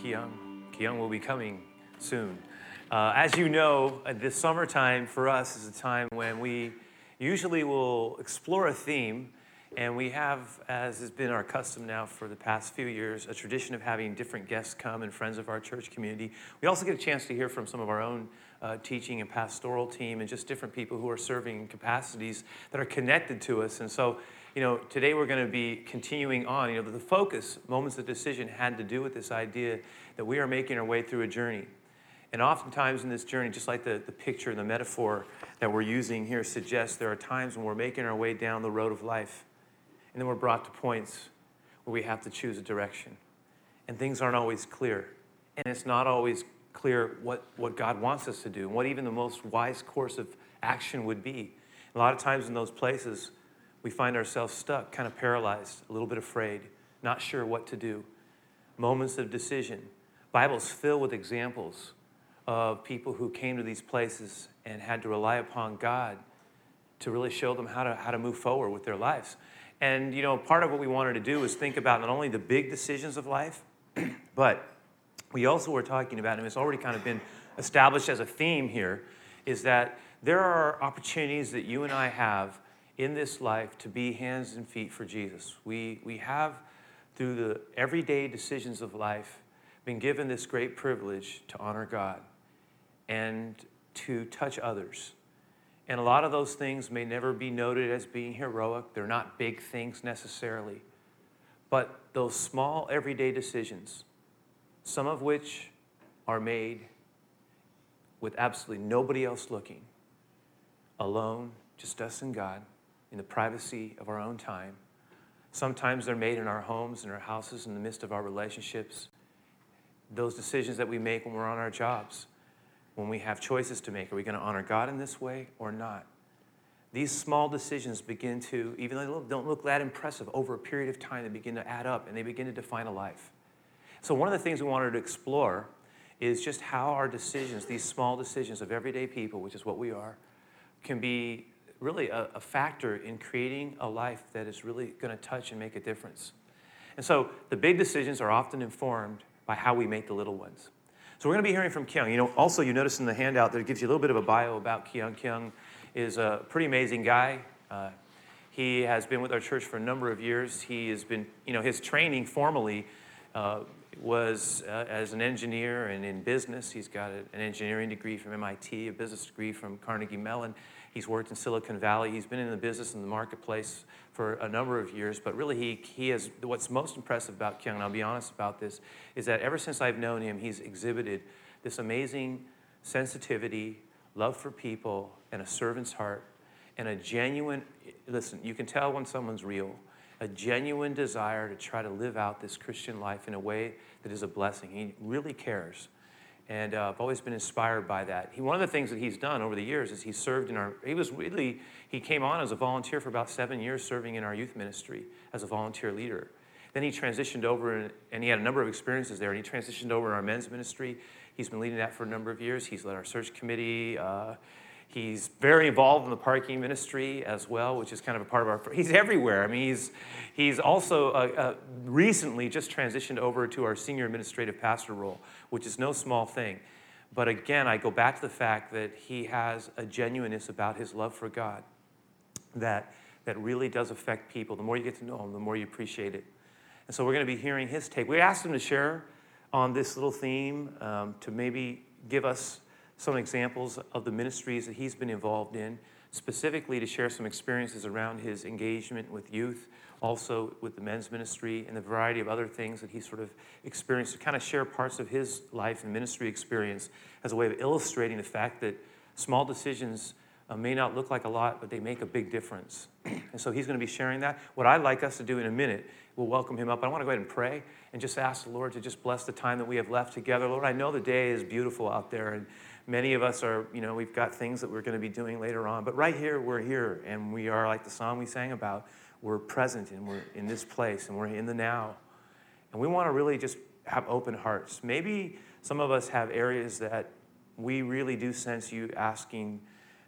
not Kyung. Kyung will be coming soon. Uh, as you know, uh, this summertime for us is a time when we usually will explore a theme, and we have, as has been our custom now for the past few years, a tradition of having different guests come and friends of our church community. We also get a chance to hear from some of our own uh, teaching and pastoral team and just different people who are serving in capacities that are connected to us. And so, you know, today we're going to be continuing on. You know, the focus, Moments of Decision, had to do with this idea that we are making our way through a journey. And oftentimes in this journey, just like the, the picture and the metaphor that we're using here suggests, there are times when we're making our way down the road of life. And then we're brought to points where we have to choose a direction. And things aren't always clear. And it's not always clear what, what God wants us to do and what even the most wise course of action would be. A lot of times in those places, we find ourselves stuck, kind of paralyzed, a little bit afraid, not sure what to do. Moments of decision. Bible's filled with examples of people who came to these places and had to rely upon God to really show them how to, how to move forward with their lives. And, you know, part of what we wanted to do was think about not only the big decisions of life, but we also were talking about, and it's already kind of been established as a theme here, is that there are opportunities that you and I have in this life to be hands and feet for Jesus. We, we have, through the everyday decisions of life, been given this great privilege to honor God and to touch others. And a lot of those things may never be noted as being heroic. They're not big things necessarily. But those small everyday decisions, some of which are made with absolutely nobody else looking, alone, just us and God, in the privacy of our own time. Sometimes they're made in our homes, in our houses, in the midst of our relationships. Those decisions that we make when we're on our jobs, when we have choices to make. Are we going to honor God in this way or not? These small decisions begin to, even though they don't look that impressive, over a period of time, they begin to add up and they begin to define a life. So, one of the things we wanted to explore is just how our decisions, these small decisions of everyday people, which is what we are, can be really a, a factor in creating a life that is really going to touch and make a difference. And so, the big decisions are often informed by how we make the little ones. So we're going to be hearing from Kyung. You know, also you notice in the handout that it gives you a little bit of a bio about Kyung. Kyung is a pretty amazing guy. Uh, he has been with our church for a number of years. He has been, you know, his training formally uh, was uh, as an engineer and in business. He's got an engineering degree from MIT, a business degree from Carnegie Mellon. He's worked in Silicon Valley. He's been in the business and the marketplace for a number of years, but really he, he has, what's most impressive about Kyung, and I'll be honest about this, is that ever since I've known him, he's exhibited this amazing sensitivity, love for people, and a servant's heart, and a genuine, listen, you can tell when someone's real, a genuine desire to try to live out this Christian life in a way that is a blessing. He really cares. And uh, I've always been inspired by that. He, one of the things that he's done over the years is he served in our, he was really, he came on as a volunteer for about seven years serving in our youth ministry as a volunteer leader. Then he transitioned over and, and he had a number of experiences there and he transitioned over in our men's ministry. He's been leading that for a number of years. He's led our search committee. Uh, He's very involved in the parking ministry as well, which is kind of a part of our. He's everywhere. I mean, he's he's also uh, uh, recently just transitioned over to our senior administrative pastor role, which is no small thing. But again, I go back to the fact that he has a genuineness about his love for God that that really does affect people. The more you get to know him, the more you appreciate it. And so we're going to be hearing his take. We asked him to share on this little theme um, to maybe give us some examples of the ministries that he's been involved in, specifically to share some experiences around his engagement with youth, also with the men's ministry, and the variety of other things that he sort of experienced, to kind of share parts of his life and ministry experience as a way of illustrating the fact that small decisions uh, may not look like a lot, but they make a big difference. and so he's going to be sharing that. What I'd like us to do in a minute, we'll welcome him up. I want to go ahead and pray and just ask the Lord to just bless the time that we have left together. Lord, I know the day is beautiful out there, and Many of us are, you know, we've got things that we're going to be doing later on. But right here, we're here, and we are like the song we sang about. We're present, and we're in this place, and we're in the now. And we want to really just have open hearts. Maybe some of us have areas that we really do sense you asking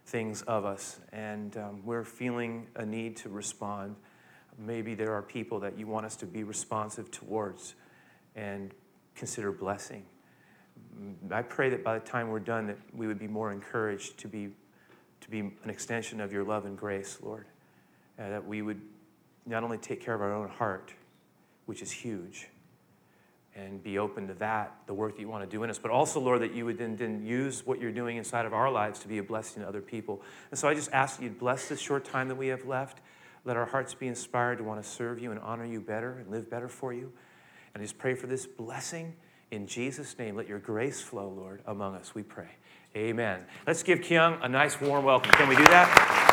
things of us, and um, we're feeling a need to respond. Maybe there are people that you want us to be responsive towards. And consider blessing. I pray that by the time we're done, that we would be more encouraged to be, to be an extension of your love and grace, Lord. Uh, that we would not only take care of our own heart, which is huge, and be open to that, the work that you want to do in us, but also, Lord, that you would then, then use what you're doing inside of our lives to be a blessing to other people. And so I just ask that you'd bless this short time that we have left. Let our hearts be inspired to want to serve you and honor you better and live better for you. And I just pray for this blessing in Jesus' name. Let your grace flow, Lord, among us, we pray. Amen. Let's give Kyung a nice warm welcome. Can we do that?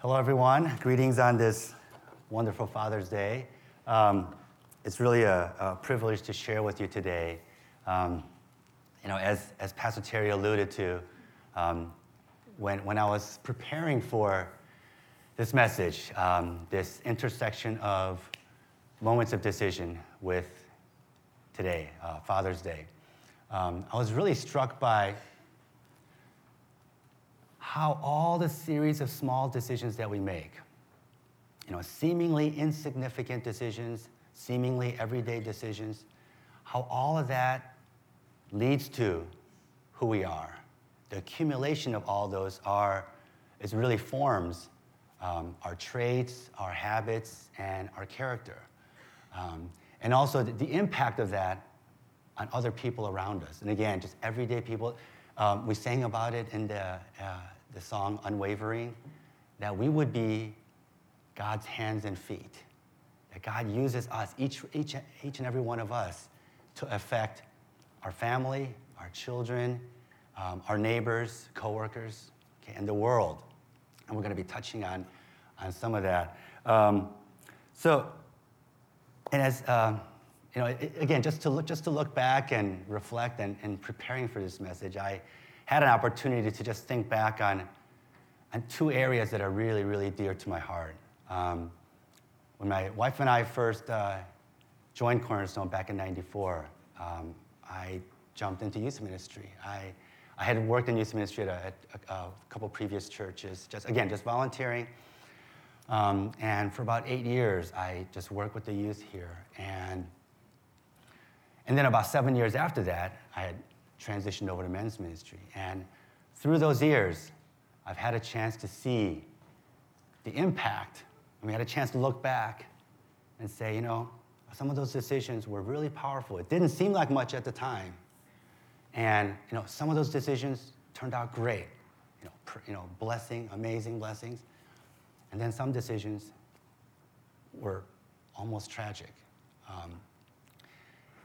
Hello, everyone. Greetings on this wonderful Father's Day. Um, it's really a, a, privilege to share with you today. Um, you know, as, as Pastor Terry alluded to, um, when, when I was preparing for this message, um, this intersection of moments of decision with today, uh, Father's Day, um, I was really struck by how all the series of small decisions that we make, you know, seemingly insignificant decisions, seemingly everyday decisions, how all of that leads to who we are. The accumulation of all those are, is really forms um, our traits, our habits, and our character. Um, and also the, the, impact of that on other people around us. And again, just everyday people. Um, we sang about it in the, uh, the song Unwavering, that we would be God's hands and feet. That God uses us, each, each, each and every one of us, to affect our family, our children, um, our neighbors, coworkers, okay, and the world. And we're going to be touching on, on some of that. Um, so, and as uh, you know, again, just to look, just to look back and reflect and, and preparing for this message, I, had an opportunity to just think back on, on two areas that are really, really dear to my heart. Um, when my wife and I first uh, joined Cornerstone back in 94, um, I jumped into youth ministry. I, I had worked in youth ministry at a, a, couple previous churches, just again, just volunteering. Um, and for about eight years, I just worked with the youth here. And, and then about seven years after that, I had transitioned over to men's ministry. And through those years, I've had a chance to see the impact. And we had a chance to look back and say, you know, some of those decisions were really powerful. It didn't seem like much at the time. And, you know, some of those decisions turned out great. You know, pr- you know blessing, amazing blessings. And then some decisions were almost tragic. Um,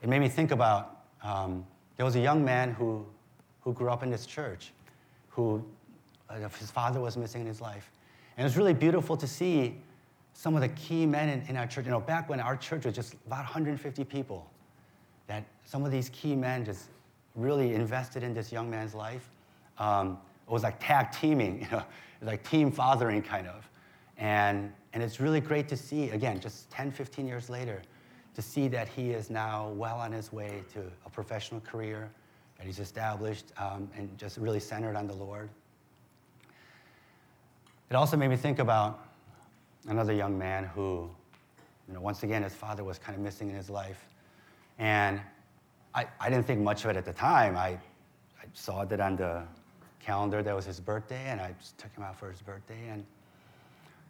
it made me think about um, there was a young man who, who grew up in this church, who uh, his father was missing in his life. And it was really beautiful to see some of the key men in, in our church. You know, back when our church was just about 150 people, that some of these key men just really invested in this young man's life. Um, it was like tag teaming, you know, like team fathering kind of. And, and it's really great to see, again, just 10, 15 years later, to see that he is now well on his way to a professional career, that he's established um, and just really centered on the Lord. It also made me think about another young man who, you know, once again, his father was kind of missing in his life. And I, I didn't think much of it at the time. I, I saw that on the calendar that was his birthday, and I took him out for his birthday. And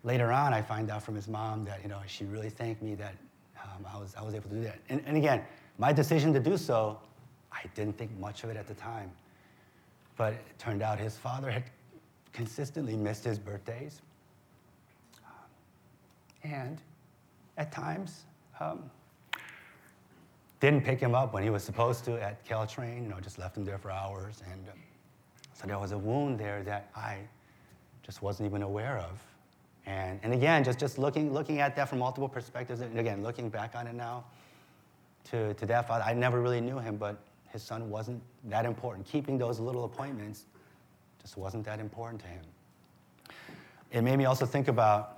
later on, I find out from his mom that, you know, she really thanked me that um, I, was, I was able to do that. And, and again, my decision to do so, I didn't think much of it at the time. But it turned out his father had consistently missed his birthdays. And at times, um, didn't pick him up when he was supposed to at Caltrain, you know, just left him there for hours. And um, so there was a wound there that I just wasn't even aware of. And, and again, just, just looking, looking at that from multiple perspectives, and again, looking back on it now, to, to that father, I never really knew him, but his son wasn't that important. Keeping those little appointments just wasn't that important to him. It made me also think about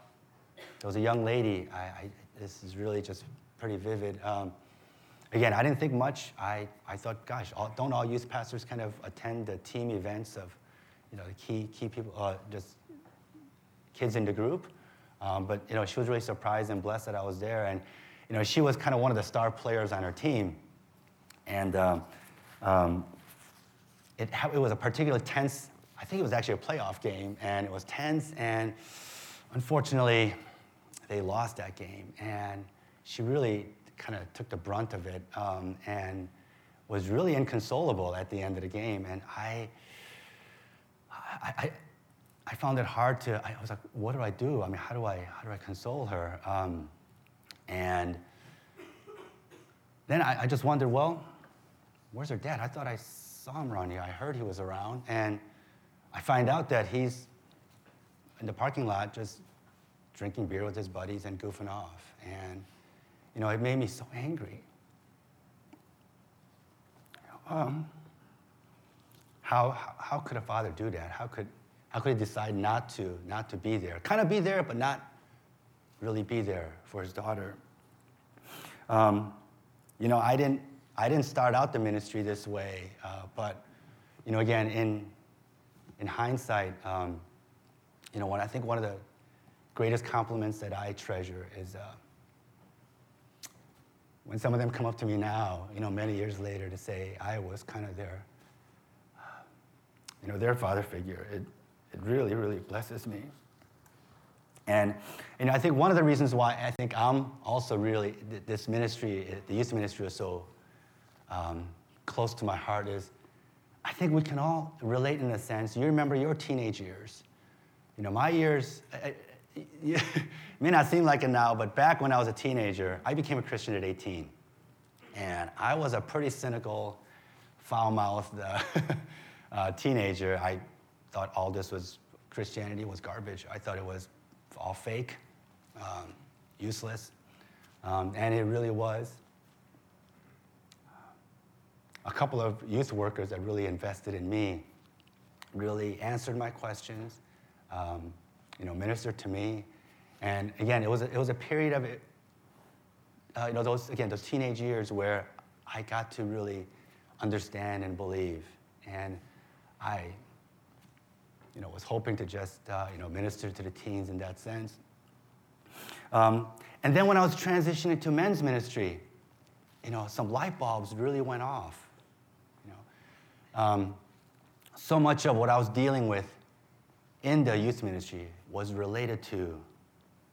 there was a young lady, I, I, this is really just pretty vivid. Um, again, I didn't think much. I, I thought, gosh, all, don't all youth pastors kind of attend the team events of, you know, the key, key people, uh, just kids in the group. Um, but you know, she was really surprised and blessed that I was there. And you know, she was kind of one of the star players on her team. And um, um, it, it was a particularly tense, I think it was actually a playoff game, and it was tense. And unfortunately, they lost that game. And she really kind of took the brunt of it um, and was really inconsolable at the end of the game. And I, I, I, I found it hard to, I was like, what do I do? I mean, how do I, how do I console her? Um, and then I, I just wondered, well, where's her dad? I thought I saw him around here. I heard he was around. And I find out that he's in the parking lot just drinking beer with his buddies and goofing off. And, you know, it made me so angry. Um, how, how could a father do that? How could, how could he decide not to, not to be there? Kind of be there, but not really be there for his daughter. Um, you know, I didn't, I didn't start out the ministry this way, uh, but, you know, again, in, in hindsight, um, you know, what I think one of the greatest compliments that I treasure is uh, when some of them come up to me now, you know, many years later to say I was kind of their, you know, their father figure. It, it really, really blesses me. And, you know, I think one of the reasons why I think I'm also really, this ministry, the youth ministry is so um, close to my heart is I think we can all relate in a sense. You remember your teenage years. You know, my years, it may not seem like it now, but back when I was a teenager, I became a Christian at 18. And I was a pretty cynical, foul mouthed uh, uh, teenager. I thought all this was Christianity was garbage. I thought it was all fake, um, useless. Um, and it really was. A couple of youth workers that really invested in me really answered my questions, um, you know, ministered to me. And again, it was a, it was a period of uh, you know, those, again, those teenage years where I got to really understand and believe. And I, you know, was hoping to just, uh, you know, minister to the teens in that sense. Um, and then when I was transitioning to men's ministry, you know, some light bulbs really went off. You know, um, so much of what I was dealing with in the youth ministry was related to, you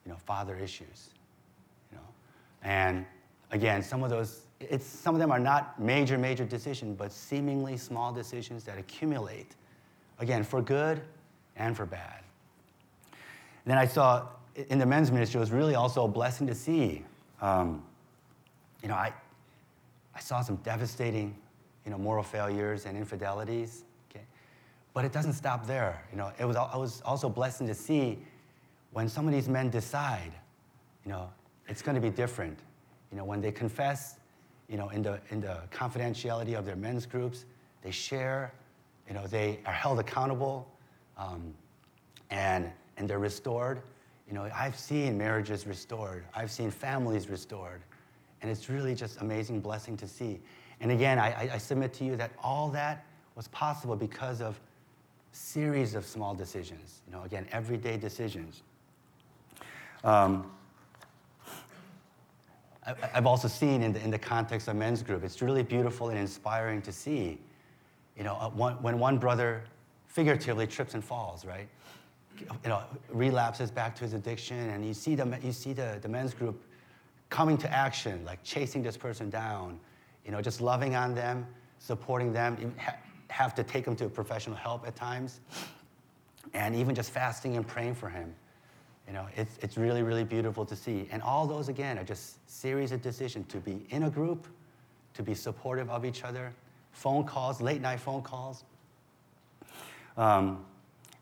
know, father issues. You know, and again, some of those, it's, some of them are not major, major decisions, but seemingly small decisions that accumulate, again, for good and for bad. And then I saw in the men's ministry, it was really also a blessing to see. Um, you know, I, I saw some devastating, you know, moral failures and infidelities. But it doesn't stop there. You know, it was, I was also blessed to see when some of these men decide, you know, it's going to be different. You know, when they confess, you know, in the in the confidentiality of their men's groups, they share. You know, they are held accountable, um, and and they're restored. You know, I've seen marriages restored. I've seen families restored. And it's really just amazing blessing to see. And again, I, I submit to you that all that was possible because of series of small decisions. You know, again, everyday decisions. Um, I've also seen in the, in the context of men's group, it's really beautiful and inspiring to see, you know, uh, one, when one brother figuratively trips and falls, right? you know, relapses back to his addiction, and you see the, you see the, the men's group coming to action, like chasing this person down, you know, just loving on them, supporting them, have to take him to professional help at times, and even just fasting and praying for him. You know, it's, it's really, really beautiful to see. And all those, again, are just series of decisions to be in a group, to be supportive of each other, phone calls, late night phone calls. Um,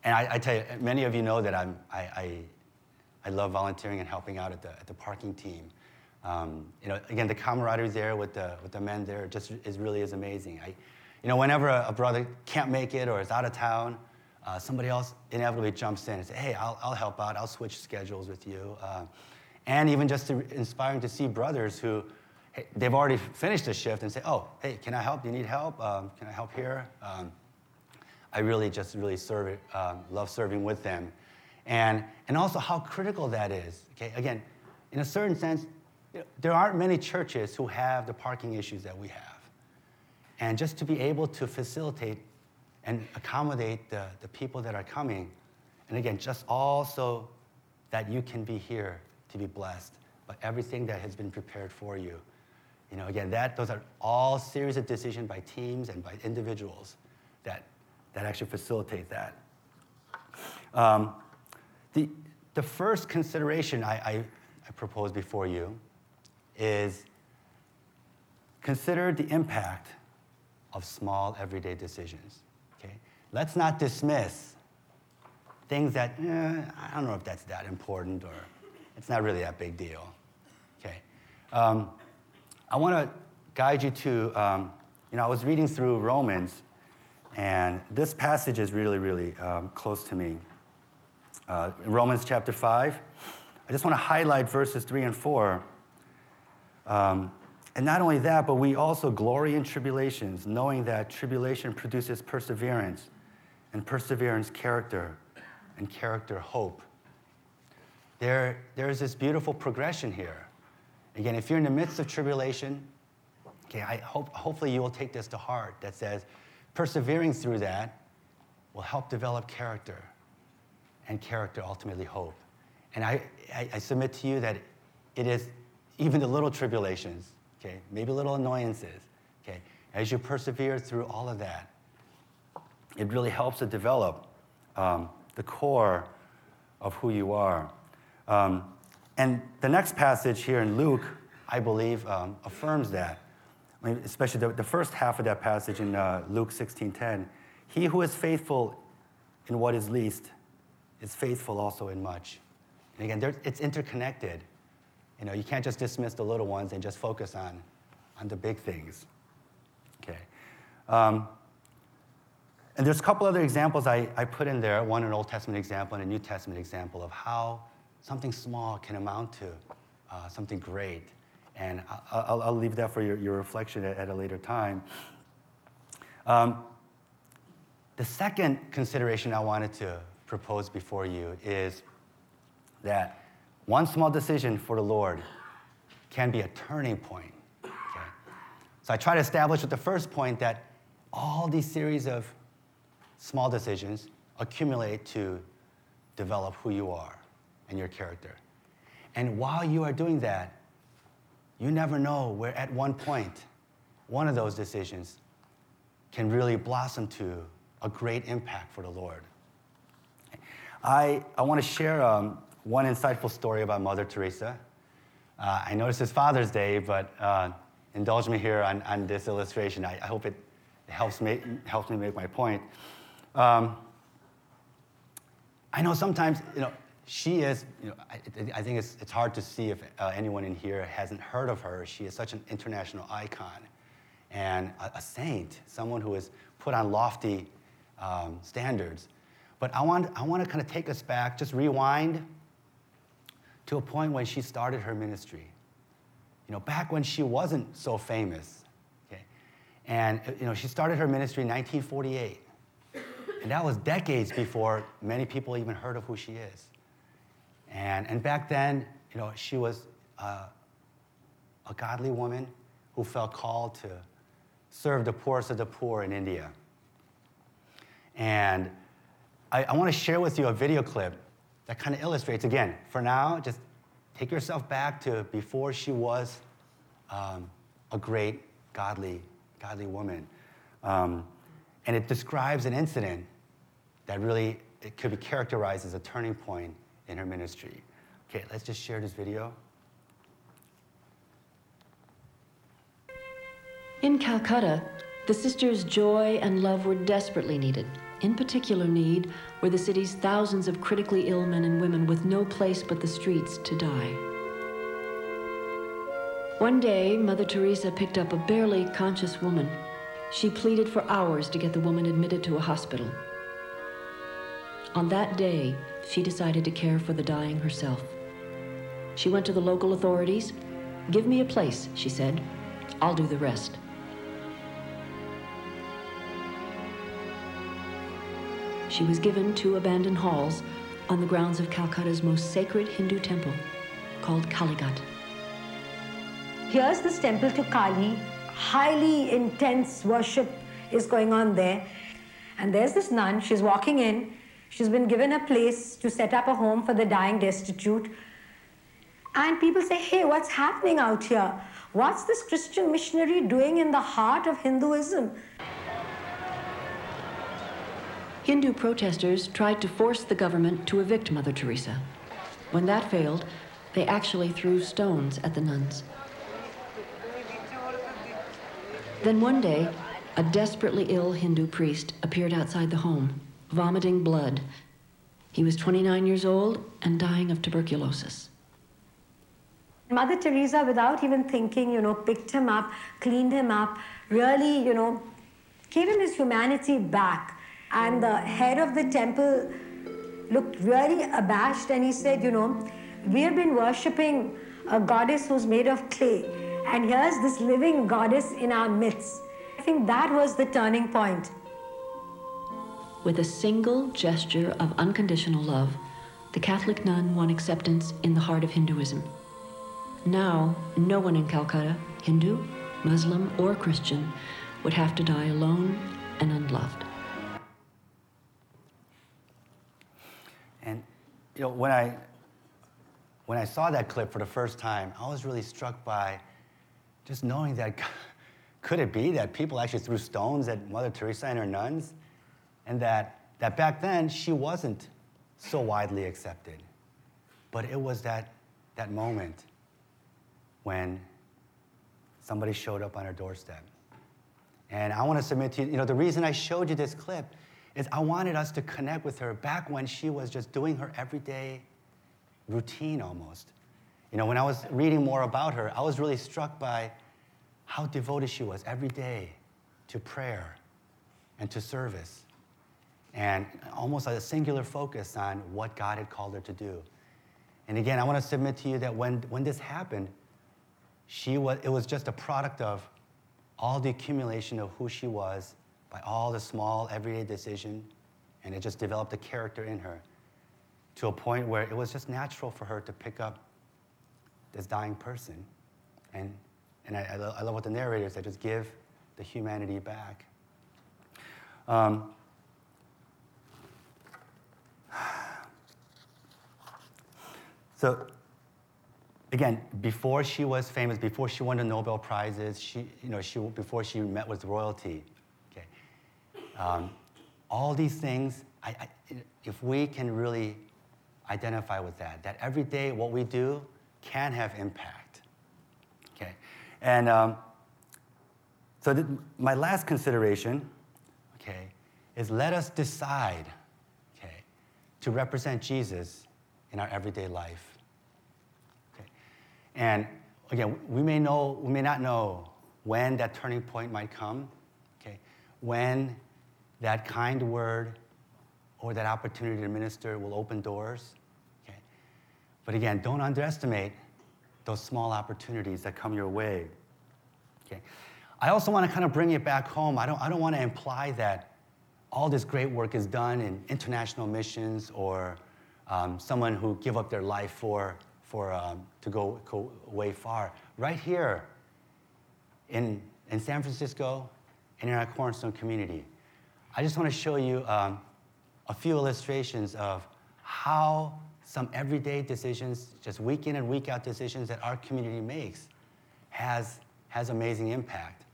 and I, I, tell you, many of you know that I'm, I, I, I love volunteering and helping out at the, at the parking team. Um, you know, again, the camaraderie there with the, with the men there just is really is amazing. I, you know, whenever a, a brother can't make it or is out of town, uh, somebody else inevitably jumps in and says, hey, I'll, I'll help out. I'll switch schedules with you. Uh, and even just to, inspiring to see brothers who, hey, they've already finished a shift and say, oh, hey, can I help? Do you need help? Um, can I help here? Um, I really just really serve, um, love serving with them. and, and also how critical that is. Okay, again, in a certain sense, you know, there aren't many churches who have the parking issues that we have. And just to be able to facilitate and accommodate the, the people that are coming, and again, just also that you can be here to be blessed by everything that has been prepared for you. You know, again, that those are all series of decisions by teams and by individuals that, that actually facilitate that. Um, the, the first consideration I, I, I propose before you is consider the impact of small everyday decisions. Okay? Let's not dismiss things that eh, I don't know if that's that important or it's not really that big deal. Okay. Um, I want to guide you to, um, you know, I was reading through Romans, and this passage is really, really um, close to me. Uh, Romans chapter 5. I just want to highlight verses 3 and 4. Um, and not only that, but we also glory in tribulations, knowing that tribulation produces perseverance, and perseverance, character, and character, hope. There, there's this beautiful progression here. Again, if you're in the midst of tribulation, okay, I hope, hopefully you will take this to heart that says persevering through that will help develop character, and character ultimately hope. And I, I, I submit to you that it is even the little tribulations, okay, maybe little annoyances, okay, as you persevere through all of that, it really helps to develop um, the core of who you are. Um, and the next passage here in Luke, I believe, um, affirms that. I mean, especially the, the, first half of that passage in uh, Luke 16:10. He who is faithful in what is least is faithful also in much. And again, it's interconnected. You know, you can't just dismiss the little ones and just focus on, on the big things. Okay. Um, and there's a couple other examples I, I put in there, one an Old Testament example and a New Testament example of how something small can amount to uh, something great. And I'll, I'll, leave that for your, your reflection at, at a later time. Um, the second consideration I wanted to propose before you is that one small decision for the Lord can be a turning point. Okay? So I try to establish with the first point that all these series of small decisions accumulate to develop who you are and your character. And while you are doing that, you never know where at one point one of those decisions can really blossom to a great impact for the Lord. I, I want to share um, one insightful story about Mother Teresa. Uh, I noticed it's Father's Day, but uh, indulge me here on, on this illustration. I, I hope it helps, make, helps me make my point. Um, I know sometimes, you know, she is, you know, I, I think it's, it's hard to see if uh, anyone in here hasn't heard of her. She is such an international icon and a, a saint, someone who has put on lofty um, standards. But I want, I want to kind of take us back, just rewind to a point when she started her ministry. You know, back when she wasn't so famous. Okay? And, you know, she started her ministry in 1948. And that was decades before many people even heard of who she is. And, and back then, you know, she was uh, a godly woman who felt called to serve the poorest of the poor in India. And I, I want to share with you a video clip that kind of illustrates, again, for now, just take yourself back to before she was um, a great, godly, godly woman. Um, and it describes an incident that really it could be characterized as a turning point in her ministry. Okay, let's just share this video. In Calcutta, the sisters' joy and love were desperately needed. In particular need were the city's thousands of critically ill men and women with no place but the streets to die. One day, Mother Teresa picked up a barely conscious woman. She pleaded for hours to get the woman admitted to a hospital. On that day, she decided to care for the dying herself. She went to the local authorities. Give me a place, she said. I'll do the rest. She was given two abandoned halls on the grounds of Calcutta's most sacred Hindu temple called Kalighat. Here's this temple to Kali, highly intense worship is going on there. And there's this nun, she's walking in. She's been given a place to set up a home for the dying destitute. And people say, hey, what's happening out here? What's this Christian missionary doing in the heart of Hinduism? Hindu protesters tried to force the government to evict Mother Teresa. When that failed, they actually threw stones at the nuns. Then one day, a desperately ill Hindu priest appeared outside the home, vomiting blood. He was 29 years old and dying of tuberculosis. Mother Teresa, without even thinking, you know, picked him up, cleaned him up, really, you know, gave him his humanity back. And the head of the temple looked really abashed and he said, you know, we have been worshipping a goddess who's made of clay, and here's this living goddess in our midst. I think that was the turning point. With a single gesture of unconditional love, the Catholic nun won acceptance in the heart of Hinduism. Now, no one in Calcutta, Hindu, Muslim, or Christian, would have to die alone and unloved. You know, when I when I saw that clip for the first time, I was really struck by just knowing that could it be that people actually threw stones at Mother Teresa and her nuns, and that that back then she wasn't so widely accepted, but it was that that moment when somebody showed up on her doorstep. And I want to submit to you, you know, the reason I showed you this clip is I wanted us to connect with her back when she was just doing her everyday routine almost. You know, when I was reading more about her, I was really struck by how devoted she was every day to prayer and to service, and almost a singular focus on what God had called her to do. And again, I want to submit to you that when, when this happened, she was, it was just a product of all the accumulation of who she was by all the small everyday decision, and it just developed a character in her to a point where it was just natural for her to pick up this dying person. And, and I, I, lo- I love what the narrator said, just give the humanity back. Um, so again, before she was famous, before she won the Nobel Prizes, she, you know, she, before she met with royalty, um, all these things, I, I, if we can really identify with that, that every day what we do can have impact, okay? And um, so th- my last consideration, okay, is let us decide, okay, to represent Jesus in our everyday life. Okay. And again, we may know, we may not know when that turning point might come, okay, when that kind word or that opportunity to minister will open doors. Okay. But again, don't underestimate those small opportunities that come your way. Okay. I also want to kind of bring it back home. I don't, I don't want to imply that all this great work is done in international missions or um, someone who give up their life for, for um, to go, go way far. Right here in, in San Francisco and in our Cornerstone community, I just want to show you um, a few illustrations of how some everyday decisions, just week in and week out decisions that our community makes, has, has amazing impact.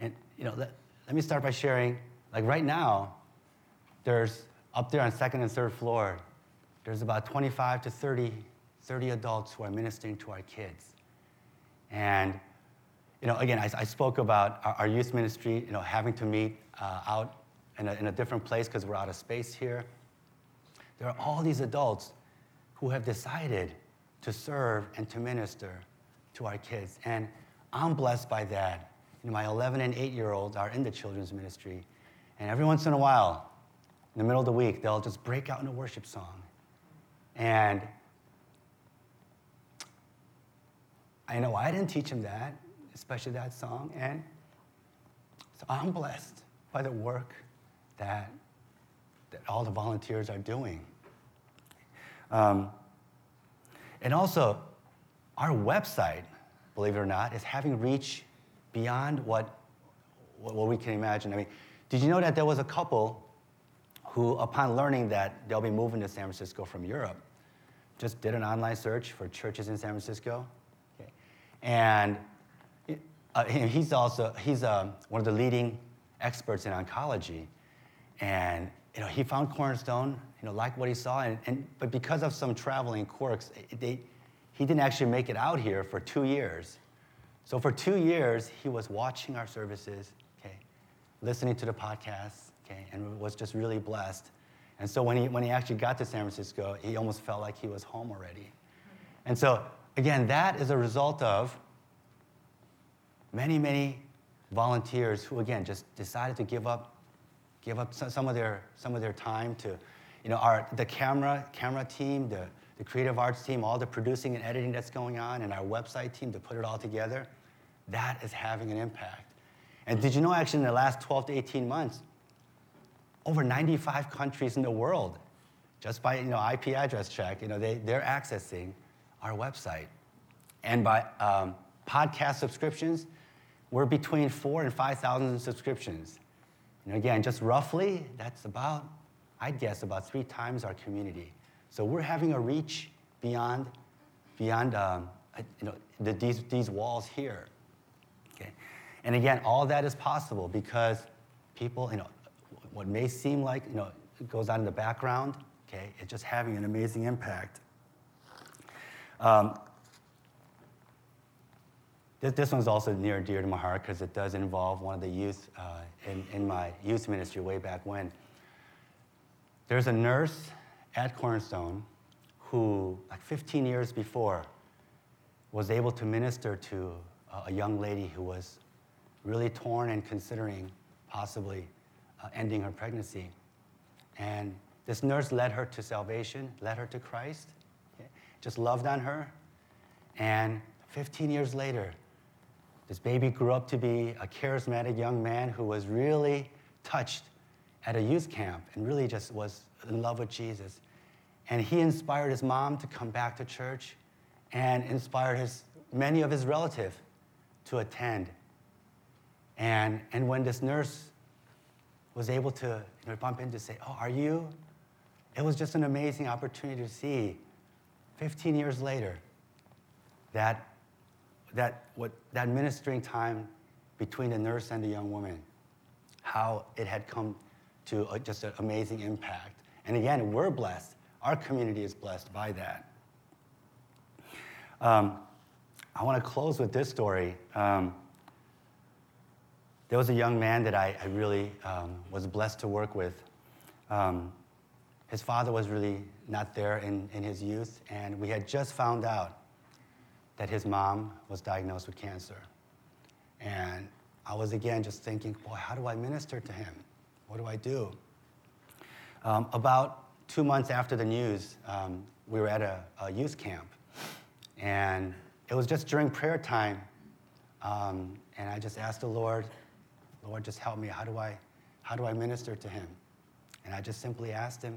And you know, let, let me start by sharing, like right now, there's up there on second and third floor, there's about 25 to 30, 30 adults who are ministering to our kids. And you know, again, I, I spoke about our, our, youth ministry, you know, having to meet uh, out in a, in a different place because we're out of space here. There are all these adults who have decided to serve and to minister to our kids. And I'm blessed by that. You know, my 11 and 8 year olds are in the children's ministry. And every once in a while, in the middle of the week, they'll just break out in a worship song. And I know I didn't teach them that, especially that song. And so I'm blessed by the work that, that all the volunteers are doing. Um, and also, our website, believe it or not, is having reach beyond what, what we can imagine. I mean, did you know that there was a couple who, upon learning that they'll be moving to San Francisco from Europe, just did an online search for churches in San Francisco? Okay. And uh, he's also he's uh, one of the leading experts in oncology, and you know he found Cornerstone, you know, liked what he saw, and, and but because of some traveling quirks, they, he didn't actually make it out here for two years. So for two years, he was watching our services, okay, listening to the podcasts, okay, and was just really blessed. And so when he, when he actually got to San Francisco, he almost felt like he was home already. And so, again, that is a result of many, many volunteers who, again, just decided to give up, give up some of their, some of their time to, you know, our, the camera, camera team, the, the creative arts team, all the producing and editing that's going on, and our website team to put it all together, that is having an impact. And did you know actually in the last 12 to 18 months, over 95 countries in the world, just by you know, IP address check, you know, they, they're accessing our website. And by um, podcast subscriptions, we're between four and 5,000 subscriptions. And again, just roughly, that's about, I'd guess, about three times our community. So we're having a reach beyond, beyond um, you know, the, these, these walls here. Okay? And again, all that is possible because people, you know, what may seem like, you know, it goes on in the background, okay, it's just having an amazing impact. Um, this, this one's also near and dear to my heart because it does involve one of the youth uh, in, in my youth ministry way back when. There's a nurse at Cornerstone who, like 15 years before, was able to minister to a young lady who was really torn and considering possibly uh, ending her pregnancy. And this nurse led her to salvation, led her to Christ, okay? just loved on her. And 15 years later, this baby grew up to be a charismatic young man who was really touched at a youth camp and really just was in love with Jesus. And he inspired his mom to come back to church and inspired his, many of his relatives to attend. And, and when this nurse was able to you know, bump in to say, Oh, are you? It was just an amazing opportunity to see 15 years later that that, what, that ministering time between the nurse and the young woman, how it had come to a, just an amazing impact. And again, we're blessed. Our community is blessed by that. Um, I want to close with this story. Um, there was a young man that I, I really um, was blessed to work with. Um, his father was really not there in, in his youth, and we had just found out that his mom was diagnosed with cancer. And I was again just thinking, boy, how do I minister to him? What do I do? Um, about two months after the news, um, we were at a, a, youth camp. And it was just during prayer time. Um, and I just asked the Lord, Lord, just help me. How do I, how do I minister to him? And I just simply asked him,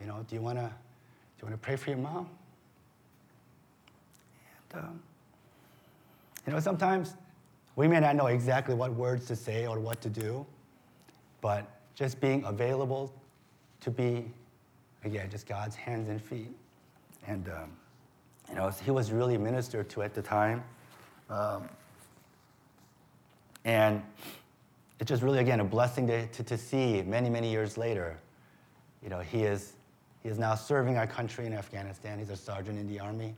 you know, do you want to, do you want to pray for your mom? Um, you know, sometimes we may not know exactly what words to say or what to do, but just being available to be, again, just God's hands and feet. And, um, you know, he was really ministered to at the time. Um, and it's just really, again, a blessing to, to, to, see many, many years later. You know, he is, he is now serving our country in Afghanistan. He's a sergeant in the army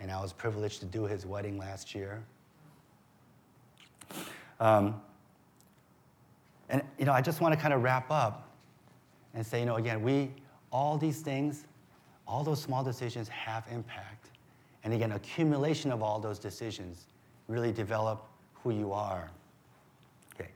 and I was privileged to do his wedding last year. Um, and, you know, I just want to kind of wrap up and say, you know, again, we, all these things, all those small decisions have impact. And again, accumulation of all those decisions really develop who you are. Okay.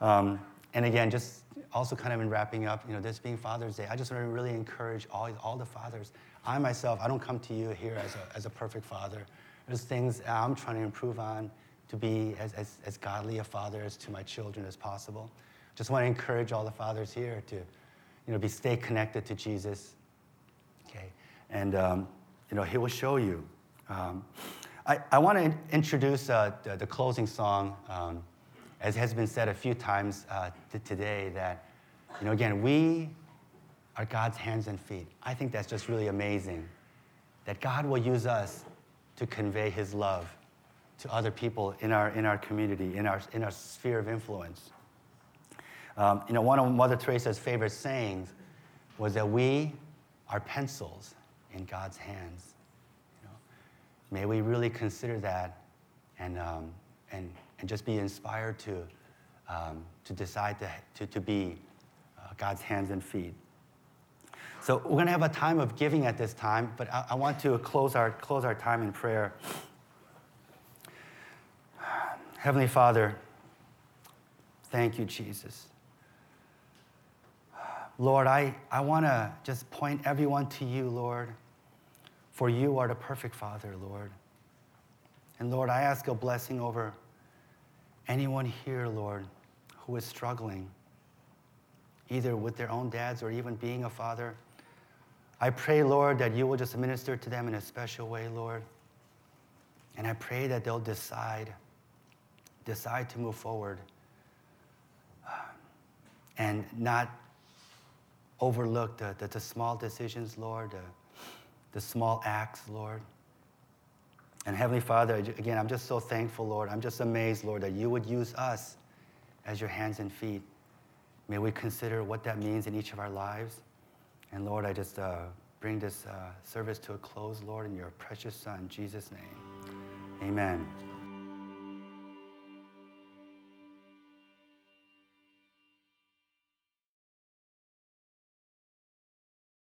Um, and again, just also kind of in wrapping up, you know, this being Father's Day, I just want to really encourage all, all the fathers I myself, I don't come to you here as a, as a perfect father. There's things I'm trying to improve on to be as, as, as godly a father as to my children as possible. Just want to encourage all the fathers here to, you know, be stay connected to Jesus. Okay, and um, you know, He will show you. Um, I, I want to introduce uh, the, the, closing song, um, as has been said a few times uh, t- today, that, you know, again, we are God's hands and feet. I think that's just really amazing that God will use us to convey His love to other people in our, in our community, in our, in our sphere of influence. Um, you know, one of Mother Teresa's favorite sayings was that we are pencils in God's hands. You know, may we really consider that and, um, and, and just be inspired to, um, to decide to, to, to be uh, God's hands and feet. So we're going to have a time of giving at this time, but I, I want to close our, close our time in prayer. Heavenly Father, thank you, Jesus. Lord, I, I want to just point everyone to you, Lord, for you are the perfect Father, Lord. And Lord, I ask a blessing over anyone here, Lord, who is struggling, either with their own dads or even being a father. I pray, Lord, that you will just minister to them in a special way, Lord. And I pray that they'll decide decide to move forward uh, and not overlook the, the, the small decisions, Lord, the, the small acts, Lord. And Heavenly Father, again, I'm just so thankful, Lord. I'm just amazed, Lord, that you would use us as your hands and feet. May we consider what that means in each of our lives. And Lord, I just uh, bring this uh, service to a close, Lord, in your precious Son, Jesus' name. Amen.